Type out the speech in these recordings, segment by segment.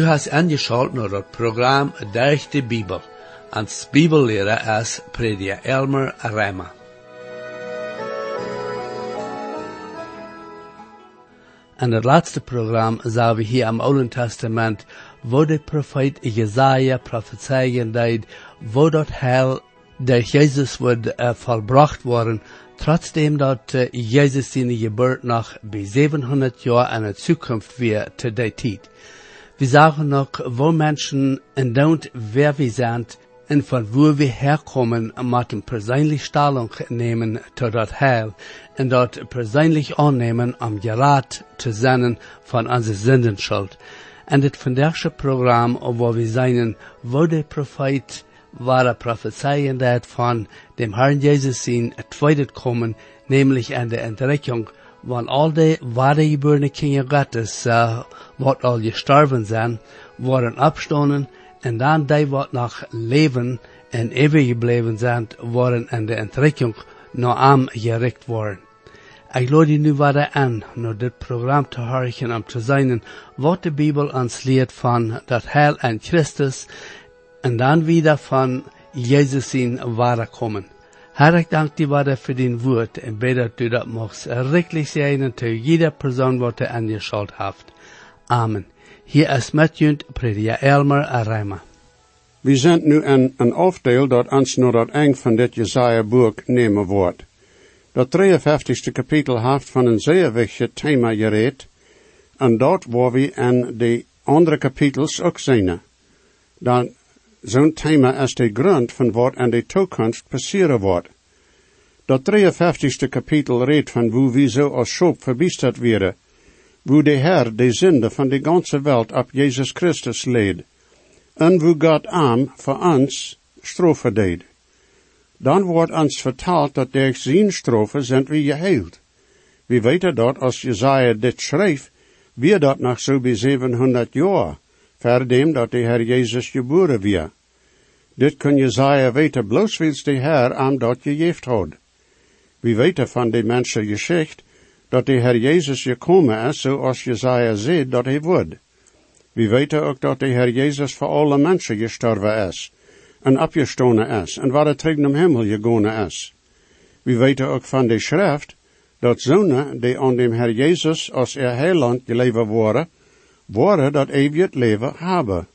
Du hast angeschaut naar het programma Durch de Bibel. Als Bibellehrer is prediker Elmer Rema. In het laatste programma zagen we hier am Oude Testament, wo de profeet Jesaja prophezeien deed, wo dat heil der Jezus wordt uh, volbracht worden, trotzdem dat uh, Jezus zijn geboorte nog bij 700 jaar in de toekomst weer te die tijd. Wir sagen noch, wo Menschen entdeckt, wer wir sind und von wo wir herkommen, dem persönlich Stellung nehmen zu dort Heil und dort persönlich annehmen, um gerat zu sein von unserer Sündenschuld. Und das von der Programm, wo wir sein, wo der Prophet war prophezeien von dem Herrn Jesus in zweitet kommen, nämlich an der Entdeckung want al de wedergeborene kinderen Gottes, uh, wat al gestorven zijn, worden opstonden en dan die wat nog leven en eeuwig gebleven zijn, worden in de entrekking naar am gericht worden. Ik lade nu verder aan, naar dit programma te horen om te zijn, wat de Bibel ons leert van dat heil en Christus, en dan wieder van Jezus in ware komen. Herr, ik dank die waarde voor din woord en bid dat u dat mocht rikelijk zijn te jeder persoon wat u aangeschaut heeft. Amen. Hier is met junt prediker Elmer Arijma. We zijn nu in een afdeel dat ons naar dat eind van dit Jesaja-boek nemen wordt. Dat 53ste kapitel heeft van een zeer wichtig thema gereed, en dat waar we in de andere kapitels ook zijn. Dan zo'n thema is de grond van wat in de toekomst passeren wordt. Dat 53ste kapitel redt van hoe we zo als schop verbiesterd werden, hoe de Heer de zinde van de ganze wereld op Jezus Christus leed, en hoe God aan voor ons strofe deed. Dan wordt ons vertaald dat door zijn strofe zijn we geheild. We weten dat als Jezaja dit schreef, weer dat nog zo bij 700 jaar, verdem dat de Heer Jezus geboren weer. Dit kun Jezaja weten bloos wils de Heer aan dat gegeven had. We weten van de mensen geschicht dat de Heer Jezus gekomen is zoals Jezaja zei dat hij wordt. We weten ook dat de Heer Jezus voor alle mensen gestorven is en opgestonen is en waar het terug naar hemel is. We weten ook van de schrift dat zonen die aan dem Heer Jezus als er heiland geleven worden, worden dat eeuwig leven hebben.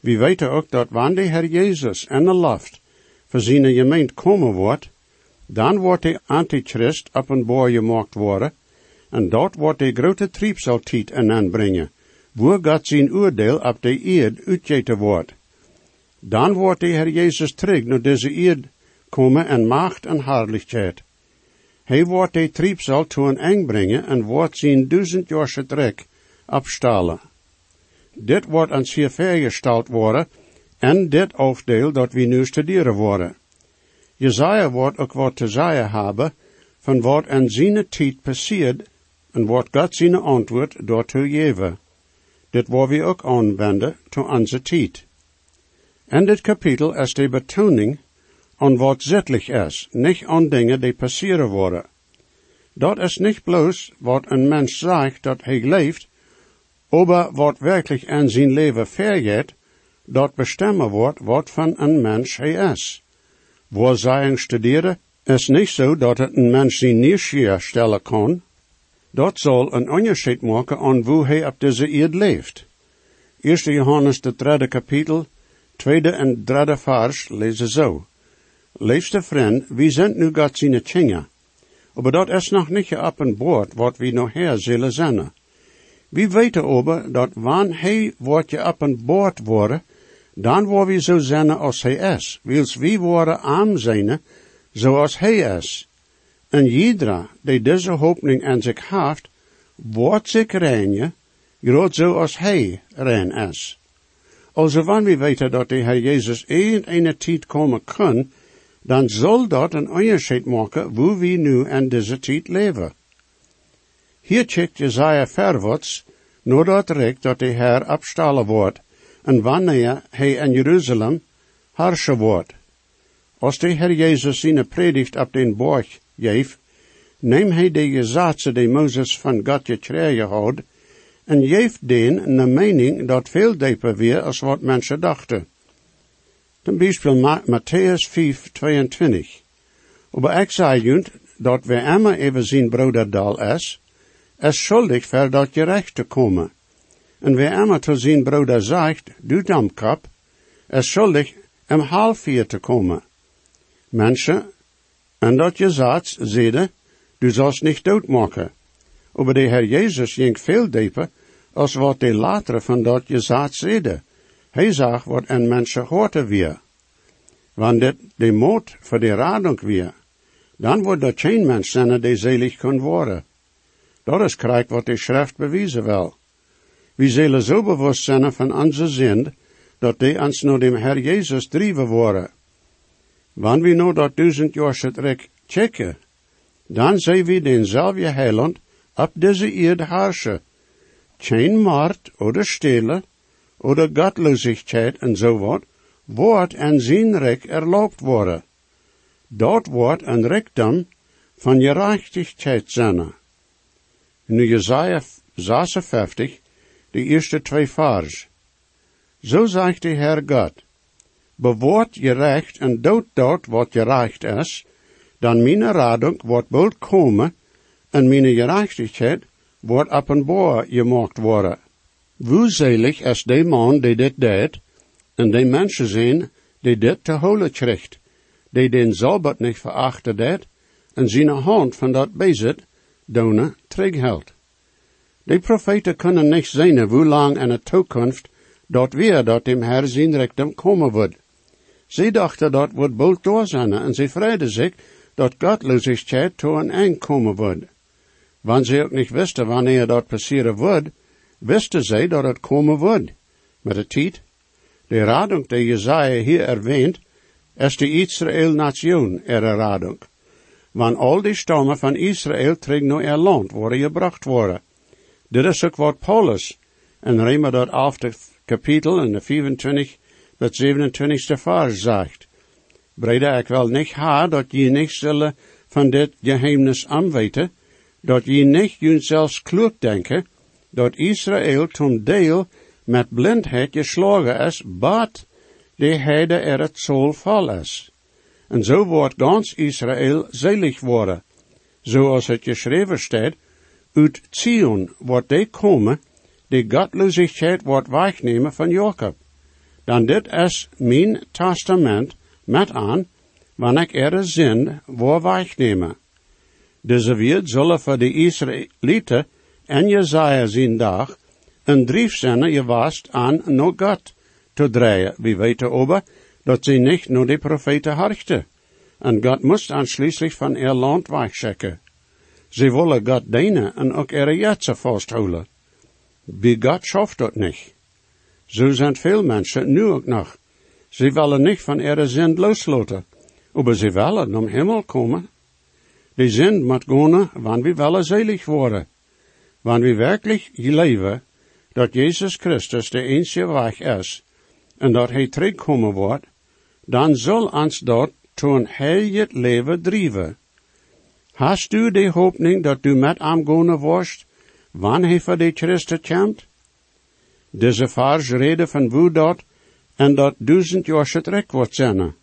We weten ook dat wanneer de Heer Jezus in de lucht voor zijn gemeente komen wordt, dan wordt de antichrist op een boor gemaakt worden, en dat wordt de grote triebsaltiet in aanbrengen, wo God zijn oordeel op de eerd uitgeten wordt. Dan wordt de Heer Jezus terug naar deze eerd komen en macht en herrlichheid. Hij wordt de triebsal toe een eng brengen en wordt zijn duizend jaar trek opstalen. Dit wordt ons hier vergesteld worden, en dit afdeel dat we nu studeren worden. Jezaja wordt ook wat te zeggen hebben van wat in zijn tijd passiert en wat God zijn antwoord daartoe geven. Dit wil we ook aanwenden to onze tijd. En dit kapitel is de betoning aan wat zittelijk is, niet aan dingen die passeren worden. Dat is niet bloos wat een mens zegt dat hij leeft, maar wat werkelijk in zijn leven vergeet, dat bestemmen wordt wat van een mens hij is. Woorzaaiing studeren is niet zo dat het een mens zijn nieuwsgier stellen kan. Dat zal een onderscheid maken aan hoe hij op deze eerd leeft. 1 Johannes de derde kapitel, tweede en derde vers lezen zo. Liefste vriend, wie zijn nu God zijn tjingen? Maar dat is nog niet op een boord wat we nog her zullen zijn. We weten over dat wanneer hij wordt je op een boord worden, dan waar we zo zijn als hij is, wils wie worden arm zijn zoals hij is. En iedere die deze hoopning aan zich heeft, wordt zich reinen, groot zoals hij rein is. Also wanneer we weten dat de Heer Jezus in een tijd komen kan, dan zal dat een onderscheid maken hoe we nu in deze tijd leven. Hier checkt Jezaja verwaarts, naar dat recht dat de Heer opstallen wordt, en wanneer hij in Jeruzalem harscher wordt. Als de Heer Jezus zijn predigt op den borg geeft, neem hij de gezaatse die Mozes van God gekregen had, en geeft den een mening dat veel dieper weer als wat mensen dachten. Ten Beispiel Ma Matthäus 5, 22. Aber ik zei dat we immer even zien broeder dal is, is schuldig voor dat gerecht te komen. En wie immer te zien broeder zegt, du damkap, is schuldig om half vier te komen. Mensen, en dat je zegt, zede, du sollst niet doodmaken. Aber de Herr Jezus ging veel dieper als wat de latere van dat je zegt zede. Hij zag wat een mens hoorde weer. Wanneer dit de moed voor de radung weer, dan wordt er geen mens zijn die zelig kan worden. Dat is krijgt wat de schrift bewijzen wil. We zullen zo bewust zijn van onze zin, dat die ons naar dem Herr Jezus drijven worden. Wanneer we nou dat duizend jaar rek checken, dan zijn we denzelfde heiland op deze eerd haarschen. Geen moord oder stelen oder gottlosigheid en zo wat, wordt en zijn rek erlaubt worden. Dat wordt een rijkdom van gerechtigheid zijn. Nu Jesaja 56, de eerste twee vers. Zo zegt de Heer God, bewoord je recht en dood dat wat je recht is, dan mijn radung wordt bald komen en mijn gerechtigheid wordt openbaar gemaakt worden. Woezelig is de man die dit deed, en de mensen zijn die dit te holen krijgt, die den Sabbat niet verachten deed, en zijn hand van dat bezit, donen, terughelt. De profeten kunnen niet zien hoe lang in de toekomst dat weer dat dem Herr zijn rechtem komen wordt. Ze dachten dat wordt bald door zijn en ze vreiden zich dat gottlosigheid toe een eind komen wordt. Wanneer ze ook niet wisten wanneer dat passeren wordt, wisten zij dat het komen wordt. Met de tijd, de radung die Jezaja hier erwähnt, is de Israël-nation er radung. Want al die stammen van Israël terug naar er land worden gebracht worden. Dit is ook wat Paulus en Rema dat kapitel in de 25 tot 27 vers zegt. Brede ik wel niet ha dat je niet zullen van dit geheimnis aanweten, dat je niet zelfs kloek denken, dat Israël toen deel met blindheid geslagen is, bat de heide er het zool val is. En zo wordt gans Israël zelig worden, zoals het geschreven staat, uit Zion wordt de komen, de gottlosigheid wordt wegnemen van Jacob. Dan dit is mijn testament met aan, wanneer ik er zin voor wegnemen. Deze wird zullen voor de Israëlieten en Jezaja zijn dag een driefzenne gewaast aan naar God te draaien. We weten over dat ze niet naar de profeten harchten. En God moest aansluitend van er land wegschikken. Ze willen God dienen en ook er jetsen vasthouden. Bij God schaft dat niet. Zo zijn veel mensen nu ook nog. Ze willen niet van er zin loslaten. Maar ze willen naar hemel komen. De zin moet gaan, wanneer we willen zelig worden. Wanneer we werkelijk leven, dat Jezus Christus de enige weg is, en dat hij terugkomen wordt, dan zal ons dat tot een heilig leven drijven. Hast u de hoopning dat u met hem gaan wordt, wanneer voor de Christus komt? Deze vers reden van hoe dat en dat duizend jaar rek wordt zijn.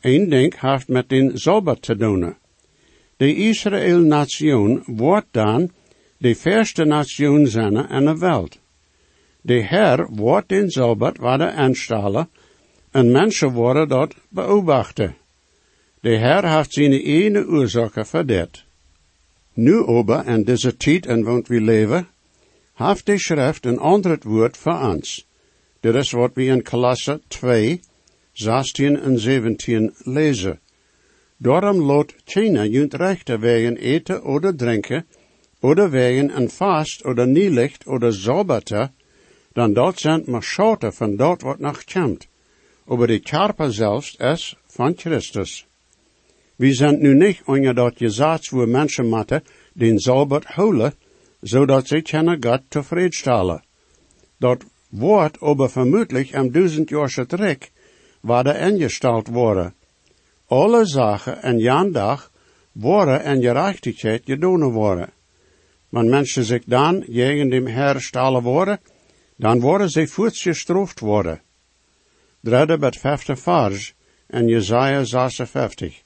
Eén ding heeft met den Sabbat te doen. De Israël-nation wordt dan de verste nation zijn in de wereld. De Herr wordt den Sabbat worden aanstellen en mensen worden dat beobachten. De Herr heeft zijn ene oorzaken voor. Nu ober in deze tijd en want we leven, heeft de schrift een ander woord voor ons. Dit is wat we in Kolosse 2, 16 en 17 lezen. Daarom lot China junt rechter wegen eten oder drinken, oder wegen een fast oder nielicht oder Sabbater, dan dat zijn maar schoten van dat wat komt. Aber de Körper zelfs is van Christus. We zijn nu niet onder dat gezet voor mensen den Sabbat houden, zodat ze kunnen God tevredenstellen. Dat wordt aber vermutlich am duizend jaar terug, waar de ingesteld worden. Alle zaken en jan dag worden en gerechtigheid gedaan worden. Wenn Menschen sich dann gegen dem Herr stalen worden, dan worden ze voortgestraft worden. Derde bet vijfde vers en Jesaja 56.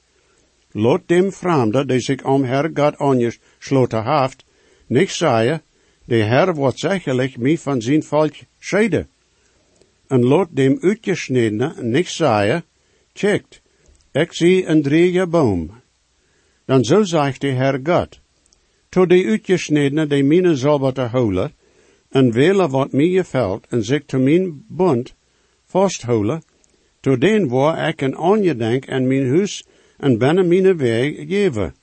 Lot dem Fremde, die zich om Herr God aangesloten heeft, niet zeggen, de Herr wordt zekerlijk mij van zijn volk scheiden. En lot dem uitgesnedene niet zeggen, checkt, ik zie een drieje boom. Dan zo zegt de Herr God, to de uitgesnedene die mine zal te houden, en vele wat mij gefällt en zich te mijn bund to den waar ik een aangedenk en mijn huis en binnen mijn weg geven,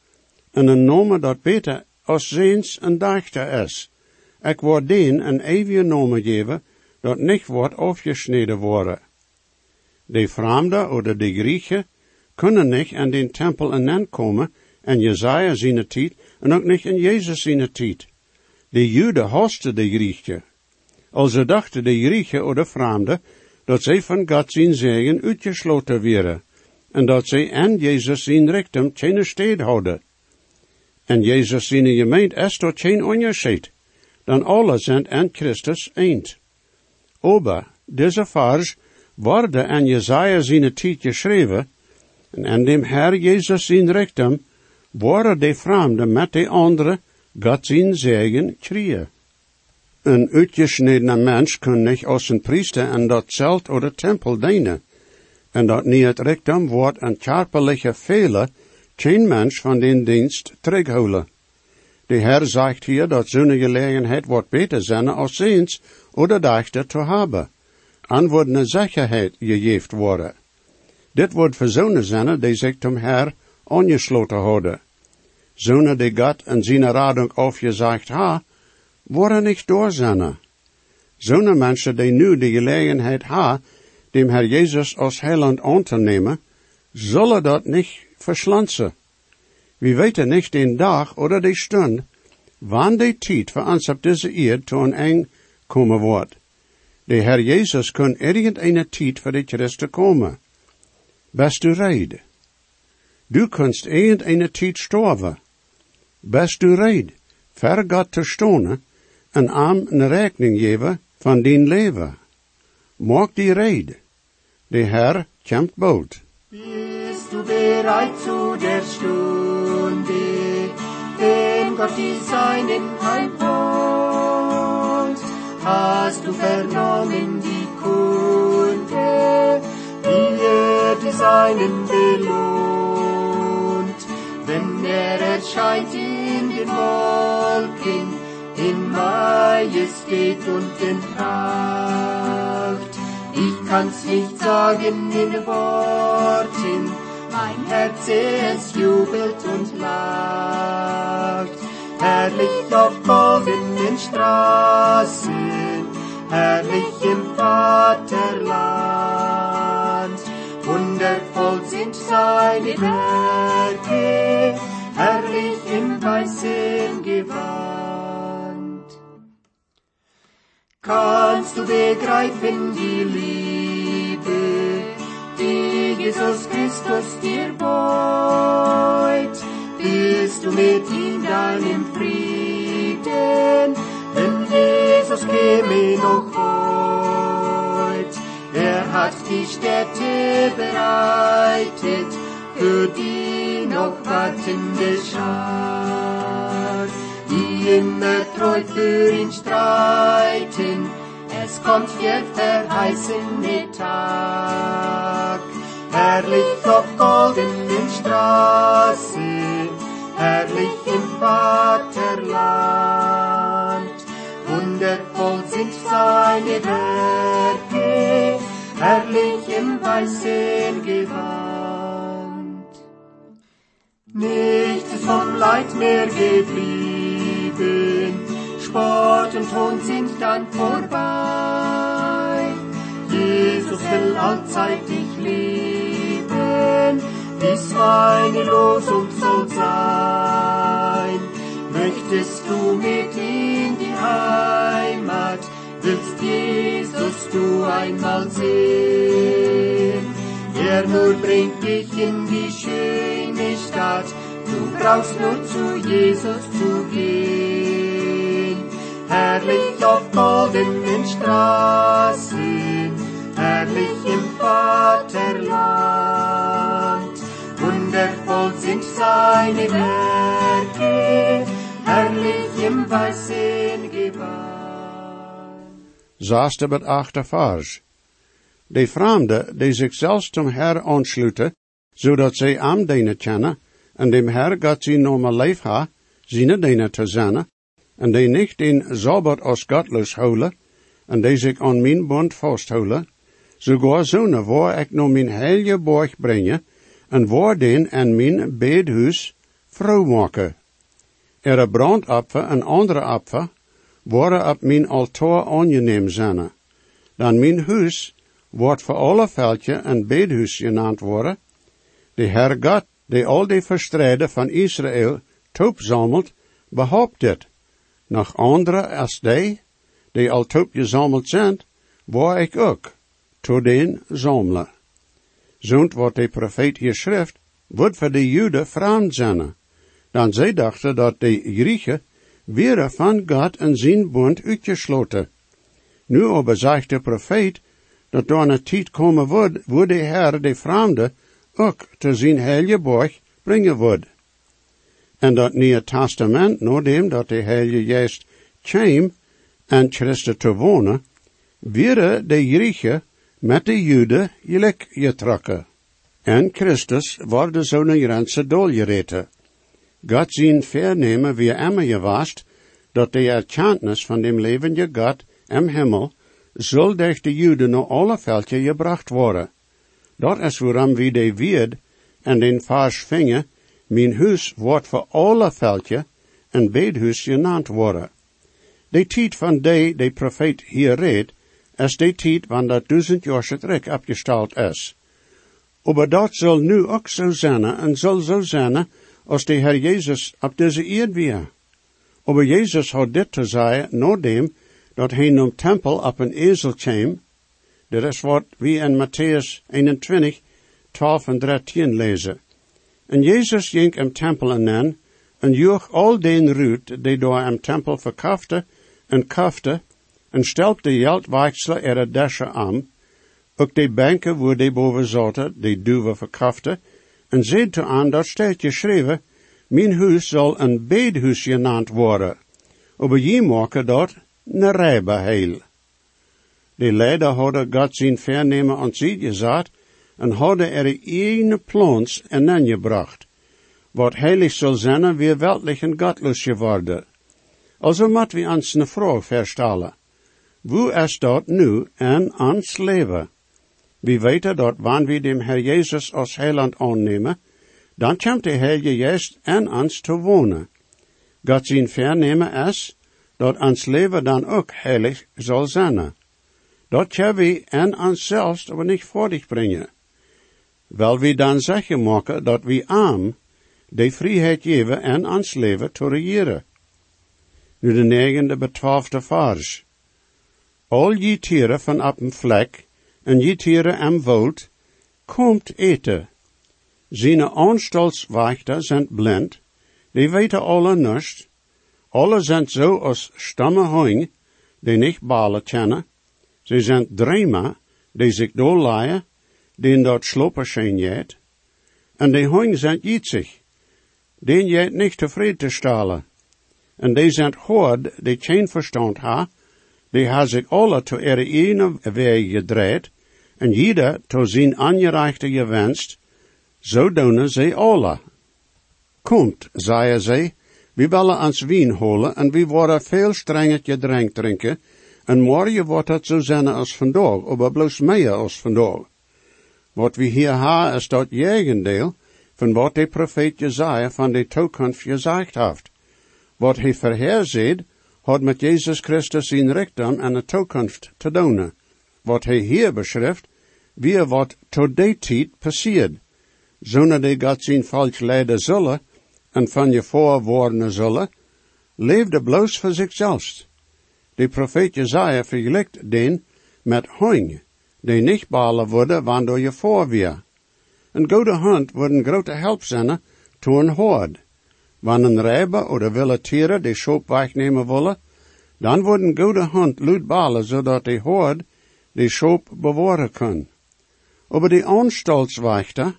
en een nome dat beter als zijns en dachter is. Ik word den een eeuwige nome geven, dat niet wordt afgesneden worden. De Vreemden oder de Griechen kunnen niet in den tempel en komen, en Jezaja zijn tijd, en ook niet in Jezus zijn tijd. De Juden hasten de Griechen. Also dachten de Griechen oder Vreemden dat zij van God zijn zegen uitgesloten werden, en dat zij en Jezus zijn richting geen steed houden. En Jezus zijn gemeente is tot geen onderscheid, dan alle zijn en Christus eend. Ober, deze vers worden en Jezaja zijn tijd geschreven, en in dem Herr Jezus zijn richting worden de vreemden met de anderen God zijn zegen kriegen. Een uitgesnedene mens kan niet als een priester in dat zelt oder tempel dienen. En dat niet het richting wordt een kerpelige fehler, geen mens van den dienst terughouden. De Herr zegt hier dat zo'n gelegenheid wordt beter zijn als eens oder dachte te hebben. En een zekerheid gegeven worden. Dit wordt voor zonen zijn die zich tom Herr aangesloten houden. Zonen die God en zijn radung afgezegd ha, worden niet doorzennen. Zo'n mensen die nu de gelegenheid ha, dem Herr Jezus als heiland nemen, zullen dat niet verslansen. We weten niet den dag oder de stund, wann de tijd voor ons op deze een eind komen wordt. De Herr Jezus kan irgendeine tijd voor de Christen komen. Best du reid? Du kunst irgendeine tijd sterven. Best du reid? Ver God te stonen, en aan een rekening geven van dien leven. Maak die reid. De Herr komt bald. Bist du bereit zu der Stunde, wenn Gott die Seinen heimholt? Hast du vernommen die Kunde, wie er die Seinen belohnt? Wenn er erscheint in den Wolken, in Majestät und in Pracht. Ich kann's nicht sagen in Worten, mein Herz es jubelt und lacht. Herrlich auf goldenen Straßen, herrlich im Vaterland. Wundervoll sind seine Werke, herrlich im weißen Gewand. Kannst du begreifen die Liebe, die Jesus Christus dir beut? Bist du mit ihm dann im Frieden, wenn Jesus käme noch heut? Er hat die Städte bereitet für die noch wartende Schar, immer treu für ihn streiten. Es kommt der verheißene Tag, herrlich auf goldenen Straßen, herrlich im Vaterland. Wundervoll sind seine Werke, herrlich im weißen Gewand. Nichts vom Leid mehr geblieben, Sport und Ton sind dann vorbei. Jesus will allzeit dich lieben, dies meine Losung soll sein. Möchtest du mit in die Heimat, willst Jesus du einmal sehen? Er nur bringt dich in die schöne Stadt, du brauchst nur zu Jesus zu gehen. Herrlich auf goldenen Straßen, herrlich im Vaterland. Wundervoll sind seine Werke, herrlich im weißen Gewand. Zaaste met achtervaars. De vreemde die zich zelfs zum Herr aansluiten, zodat zij am denen kennen, en dem Herr gaat sie leef ha, zine denen te zijn, en die niet in Sabbat als godloos houden, en die zich aan mijn bond vasthouden, sogar zonen waar ik nog mijn heilige borg brengen, en waar den en mijn bedhuis vrouw maken. Er brandapfer en andere apfer worden op mijn altaar aangeneem zijn. Dan mijn huis wordt voor alle veldje een bedhuis genaamd worden. De Herr God, die al die verstrijden van Israël toepzamelt, behoopt dit. Nog andere als die, die al toep gezameld zijn, waar ik ook, to den zamelen. Zo'n wat de profeet hier schrift, wordt voor de Joden vreemd zijn. Dan zij dachten dat de Griechen weer van God en zijn bond uitgesloten. Nu aber zegt de profeet, dat door een tijd komen wordt, wo de Heer de vreemde ook te zijn heilige borg brengen wordt. En dat Nieuwe Testament, nadat dat de Heilige Geest kwam en Christus te wonen, weer de Griechen met de Joden gelijk getrokken. En Christus wordt de zo'n grenzen doorgereten. God zijn vernemen wie immer gewast, dat de erkenntnis van dem levende God im Himmel zal durch de Joden naar alle veldje gebracht worden. Dat is waarom wie de wierd en den vers vingen, mijn huis wordt voor alle veldje een bedhuis genaamd worden. De tijd van de, de profeet hier reed, is de tijd van dat duizend jaar terug opgesteld is. Maar dat zal nu ook zo zijn en zal zo zijn als de Heer Jezus op deze eerd weer. Maar Jezus had dit te zeggen, nadat dat hij een tempel op een ezel kwam. Dat is wat we in Matthäus 21, 12 en 13 lezen. En Jezus ging im tempel aan en joeg al den ruut die door im tempel verkaufte en kafte en stelp de geldwechsler er het desje aan, ook de banken waar de boven zaten, die duwe verkafte, en zei te aan dat staat geschreven, mijn huis zal een bedhuis genaamd worden. Aber je maken dat een rijbeheil. De leider hadden God zijn vernemen aan zich gezet, en hadden er een plans en aangebracht. Wat heilig zal zijn, weer weltlich en gottlos geworden. Also moet we ons een vraag verstellen. Hoe is dat nu en ons leven? We weten dat wanneer we dem Herr Jezus als heiland aannemen, dan komt de Heilige Geest en ons te wonen. God zijn vernemen is, dat ons leven dan ook heilig zal zijn. Dat kunnen we en onszelf aber niet voordig brengen. Wel we dan zeggen maken dat we aan de vrijheid geven en ons leven te regeren. Nu de negende betwaalfde vers. Al je tieren van op een vlek en je tieren am woud, komt eten. Zijn aanstalswachter zijn blind, die weten alle niets, alle zijn zo als stammen hoing, die niet balen kennen, ze zijn drema, die zich doorlaaien, die in dat slopen zijn jet, en die hoing zijn jitzig, die jet niet tevreden te stalen, en die zijn hoord, die geen verstand ha, die ha zich alle to ihre ene weg gedraaid, en jeder to zijn aangereichte gewenst, zo doen ze alle. Komt, zei ze, we willen ons wien holen en we worden veel strenger gedrank drinken, en morgen wordt het zo zijn als vandaag, maar bloos meer als vandaag. Wat we hier hebben is dat jegendeel van wat de profeet Jezaja van de toekomst gezegd heeft. Wat hij verheerziet, had met Jezus Christus in richting en de toekomst te doen. Wat hij hier beschrijft, wie wat tot die tijd passiert. Zonder die God zijn falsch leiden zullen, en van je voorwoorden zullen, leefde bloos voor zichzelf. De profeet Jezaja vergelijkt den met hoing, die niet balen worden wanneer je voorweer. Een goede wordt een grote help zijn toe een hoord. Wanneer een rijber of wilde tieren die schop wegnemen willen, Dan worden goede hand luidbalen, zodat de hoord de schop bewahren kan. Aber die Anstaltswächter,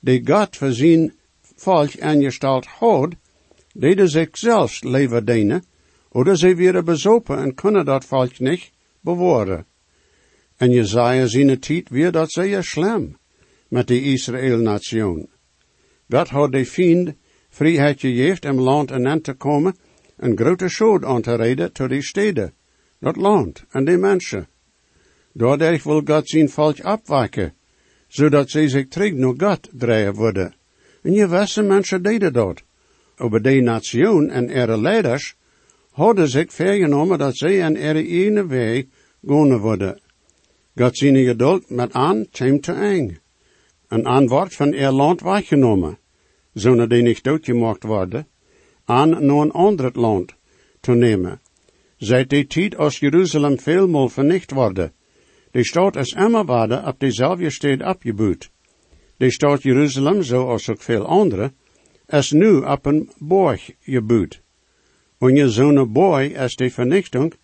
die Gott für zijn volk angestalt had, deden zich zelfs leven dienen, oder ze weer bezopen en kunnen dat volk niet bewaren. En Jezaja zijn tijd weer dat zeer slim met de Israël-nation. God had de fiend vrijheid gegeven om land en aan te komen en grote schuld aan te reden tot die steden, dat land en die mensen. Doordat wil God zijn volk afwaken, zodat ze zich terug naar God draaien worden. En je wisse mensen deden dat. Over de nation en ihre leiders hadden zich vergenomen dat zij en ihre ene weg gaan worden. God zijn geduld met aan kwam te eng. Een antwoord van ihr land weggenomen, zonder die niet doodgemaakt worden, aan naar een ander land te nemen. Seit die tijd als Jeruzalem veelmaal vernicht worden, de stad is immer worden op dezelfde stad opgebouwd. De stad Jeruzalem, zoals ook veel andere, is nu op een borg gebouwd. En je zo'n borg is de vernichting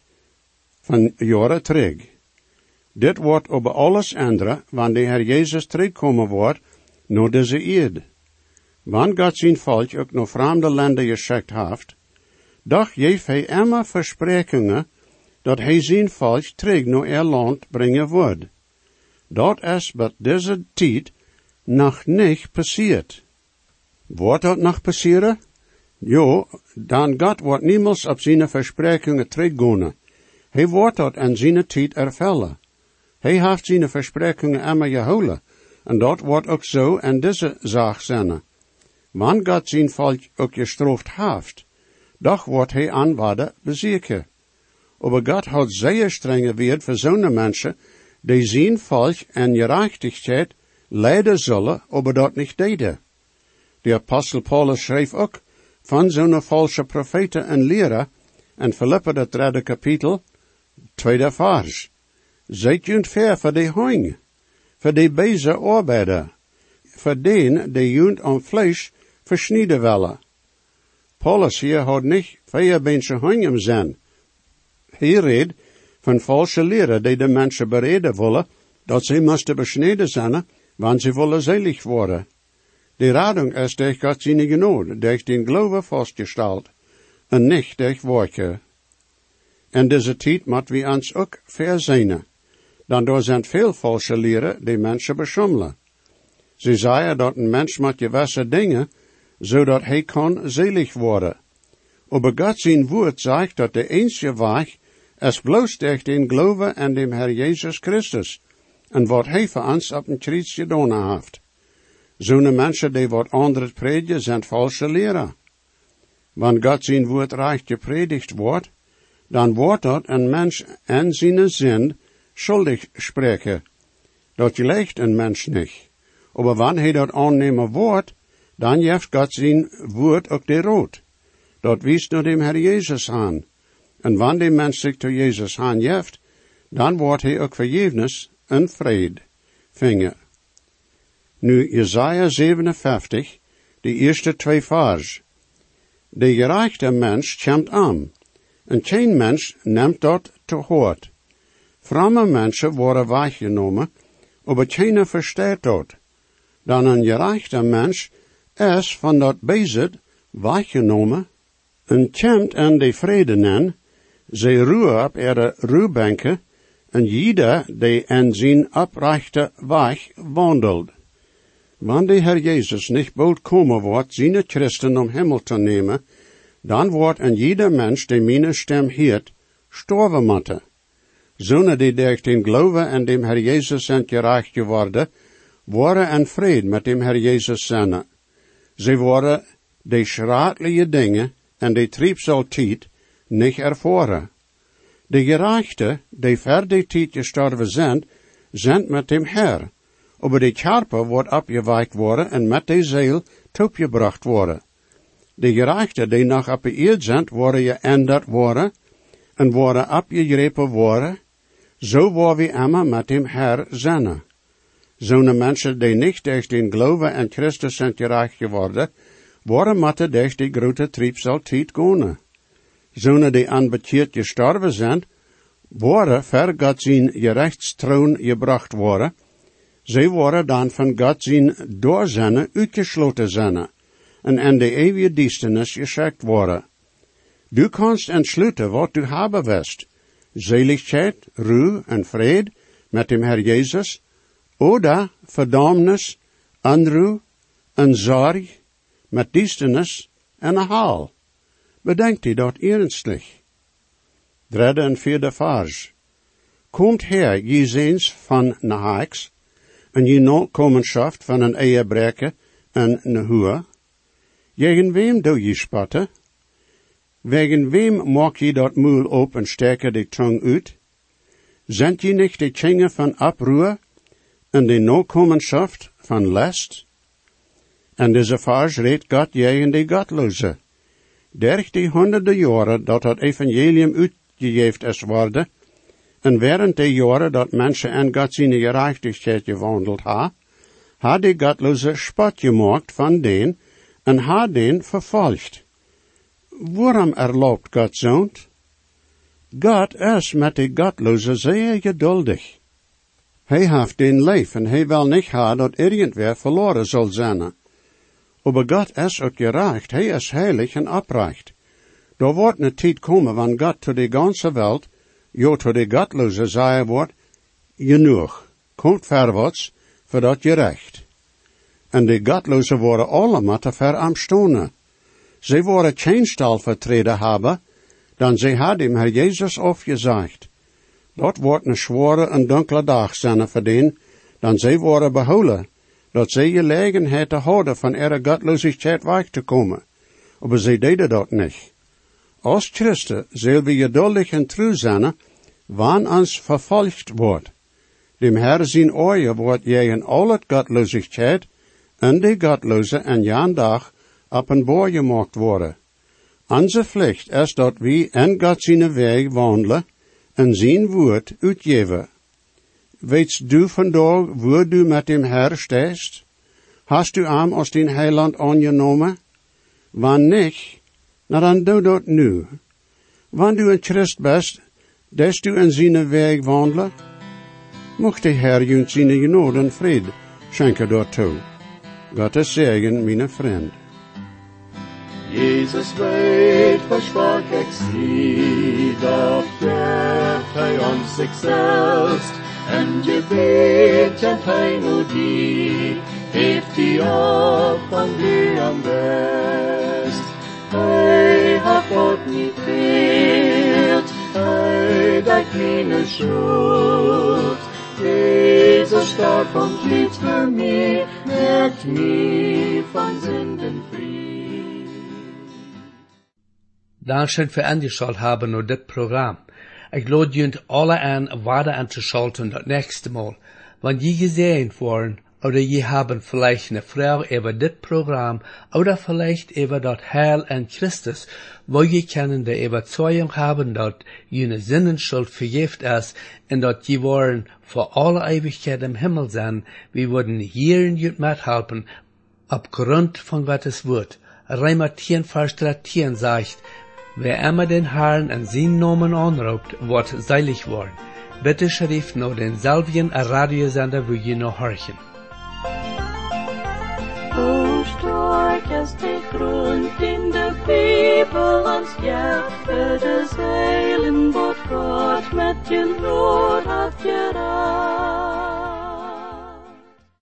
van jaren terug. Dit wordt over alles andere, wanneer de Heer Jezus terugkomen wordt, naar deze eerd. Wanneer God zijn volk ook naar vreemde landen geschikt heeft, doch geeft hij immer versprekingen dat hij zijn volk terug naar er land brengen wordt. Dat is bij deze tijd nog niet passiert. Wordt dat nog passeren? Jo, dan God wordt niemals op zijn versprekingen teruggaan. Hij wordt dat in zijn tijd ervullen. Hij heeft zijn versprekingen immer gehouden, en dat wordt ook zo in deze zaak zijn. Wanneer God zijn volk ook gestraft heeft, doch wordt hij aanwaarde bezeken. Aber God had zeer strenge weer voor zo'n mensen, die zijn volk en gerechtigheid leiden zullen, aber dat niet deden. De apostel Paulus schreef ook van zo'n valse profeten en leren, en Philippa dat derde kapitel, tweede vers. Zijt junt ver voor de hoing, voor de beze arbeider, voor den die junt aan vlees versnieden willen. Paulus hier had niet vier mensen hoing im zijn. Hij redt van valse leren die de mensen bereden willen, dat ze moesten besneden zijn, want ze willen zelig worden. Die radung is durch Gott seine Gnade, durch den Glaube vastgesteld, en nicht durch Worte. En deze tijd moet we ons ook verzinnen. Dan door zijn veel valse leren die mensen beschummelen. Ze zeiden dat een mens moet gewisse dingen, zodat hij kan zelig worden. Aber God zijn woord zegt dat de enige weg is bloos durch den en dem Herr Jesus Christus, en wat hij voor ons op een kruis gedaan heeft. Zo'n mensen die wat andere predigen zijn valse leren. Wanneer God zijn woord recht gepredigd wordt, dan wordt dat een mens en zijn zin schuldig spreken. Dat ligt een mens niet. Maar wanneer hij dat aannemen wordt, dan heeft God zijn woord ook de rood. Dat wiest naar dem Herr Jezus aan. En wanneer de mens zich tot Jezus aan heeft, dan wordt hij ook vergevenis en vrede vingen. Nu Jesaja 57, de eerste twee vers. De gerechte mens komt aan, en geen mens neemt dat te hoort. Vrome mensen worden weggenomen, maar geen verstaat dat. Dan een gerechte mens is van dat bezit weggenomen, en komt aan de vrede nen, ze ruwen op ihre ruwbanken, en jeder die in zijn oprechte weg wandelt. Wanneer de Herr Jezus niet bald komen wordt, zijn Christen om Himmel te nemen, dan wordt een jeder mens die mijn stem heert, sterven moeten. Zonen die durch den Glauben en dem Herr Jezus zijn gerecht geworden, worden en vrede met dem Herr Jezus zijn. Ze worden de schraatlige dingen en de triebsaltiet niet ervoren. De gerechten, die ver die tijd gestorven zijn, zijn met dem Herr. Aber de Körper wordt abgeweicht worden en met de ziel toegebracht worden. De gerechten die nog op zijn, worden geändert worden en worden abgegrepen worden, zo worden we immer met dem Herr zijn. Zo'n mensen die niet durch den Glauben en Christus zijn gerecht geworden, worden moeten durch die grote triebsaltiet gaan. zonen die aanbekeerd gestorven zijn, worden ver God zijn gerechtstroon gebracht worden, zij worden dan van God zijn doorzinnen uitgesloten zijn en in de eeuwige duisternis geschikt worden. Du kannst entsluiten wat du hebben wist, zeligheid, ruhe en vrede met dem Herr Jezus, oder verdammnis, onruhe en zorg met duisternis en haal. Bedenkt u dat ernstig. Derde en vierde vers. Komt her, je van Nahaaks, en je nakomenschaft van een eierbreker en een huur. Jegen wem doe je spatten? Wegen wem maak je dat moel op en steke de tong uit? Zend je niet de tjingen van oproer en de nakomenschaft van lest? En deze vers redt God jegen de godloze. Derg die honderden jaren dat het evangelium uitgegeven is worden, en während de jaren dat mensen en God zijn gerechtigheid gewandeld ha, ha de godloze spot gemaakt van den en ha den vervolgd. Waarom erlaubt God zoont? God is met de godloze zeer geduldig. Hij heeft den leef en hij wil niet ha dat irgendwer verloren zal zijn. Aber God is ook gerecht, hij is heilig en oprecht. Er wordt een tijd komen wanneer God to de ganze welt, jo to de godloze zeggen wordt, genoeg, komt verwaarts, voor dat gerecht. En de godloze worden allemaal te ver am stonen. Ze worden geen stal vertreden hebben, dan ze had hem Herr Jezus afgezegd. Dat wordt een zware en donkere dag zijn voor den, dan ze worden behouden, dat ze gelegenheid te houden van ihre godloosheid weg te komen. Maar ze deden dat niet. Als Christen zullen we geduldig en trouw zijn, wanneer ons vervolgd wordt. Dem Herr zijn oor wordt tegen al het godloosheid en de godloze en jan dag op een boor gemaakt worden. Onze plicht is dat we in God zijn weg wandelen en zijn woord uitgeven. Weetst du vandaag waar du met dem Herr stehst? Hast du am aus den Heiland angenomen? Wanneer niet, nou dan doe dat nu. Wanneer du een Christ bist, des du in zijn weg wandelen, mocht de Herr je zijn genade en vrede schenken daartoe. Gottes Segen, mijn vriend. Jesus weet versprach extrem, doch geeft hij ons zichzelf, en je weet en hij nu die, heeft die op van die am best. Hij hat God niet veert, hij dat keine schuld. Jesus starb und für mich, merkt mich von Sünden frei. Für angeschaut haben und das Programm. Ich lade junt alle an, weiter anzuschalten das nächste Mal. Wenn je gesehen worden, oder je haben vielleicht eine Frage über das Programm, oder vielleicht über das Heil an Christus, wo je können der Überzeugung haben, dass jene Sinnenschuld vergift ist, und dass je wollen vor alle Ewigkeit im Himmel sein, wir würden hier in jut mithelfen, aufgrund von Gottes Wort. Reimer 10, Vers 13 sagt, Wer immer den Herrn an seinen Namen anruft, wird seilig worden. Bitte schrift noch den selben Radiosender, wo ihr noch horchen. Je.